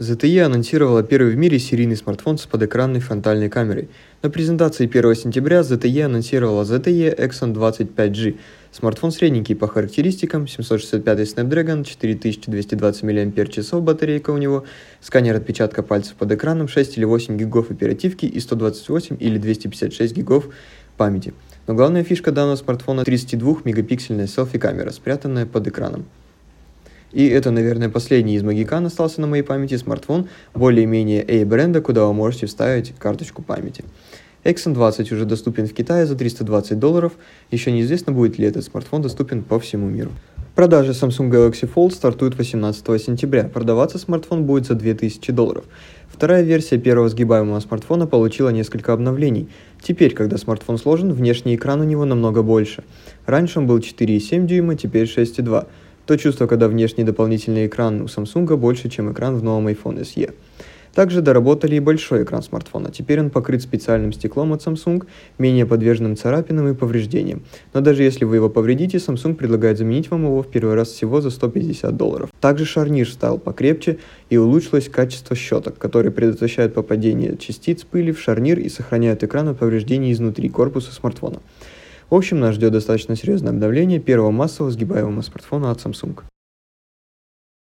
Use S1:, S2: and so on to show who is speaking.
S1: ZTE анонсировала первый в мире серийный смартфон с подэкранной фронтальной камерой. На презентации 1 сентября ZTE анонсировала ZTE Exxon 25G. Смартфон средненький по характеристикам, 765 Snapdragon, 4220 мАч батарейка у него, сканер отпечатка пальцев под экраном, 6 или 8 гигов оперативки и 128 или 256 гигов памяти. Но главная фишка данного смартфона 32-мегапиксельная селфи-камера, спрятанная под экраном. И это, наверное, последний из Магикан остался на моей памяти смартфон более-менее A-бренда, куда вы можете вставить карточку памяти. Exxon 20 уже доступен в Китае за 320 долларов, еще неизвестно, будет ли этот смартфон доступен по всему миру. Продажи Samsung Galaxy Fold стартуют 18 сентября. Продаваться смартфон будет за 2000 долларов. Вторая версия первого сгибаемого смартфона получила несколько обновлений. Теперь, когда смартфон сложен, внешний экран у него намного больше. Раньше он был 4,7 дюйма, теперь 6,2. То чувство, когда внешний дополнительный экран у Samsung больше, чем экран в новом iPhone SE. Также доработали и большой экран смартфона. Теперь он покрыт специальным стеклом от Samsung, менее подверженным царапинам и повреждениям. Но даже если вы его повредите, Samsung предлагает заменить вам его в первый раз всего за 150 долларов. Также шарнир стал покрепче и улучшилось качество щеток, которые предотвращают попадение частиц пыли в шарнир и сохраняют экран от повреждений изнутри корпуса смартфона. В общем, нас ждет достаточно серьезное обновление первого массового сгибаемого смартфона от Samsung.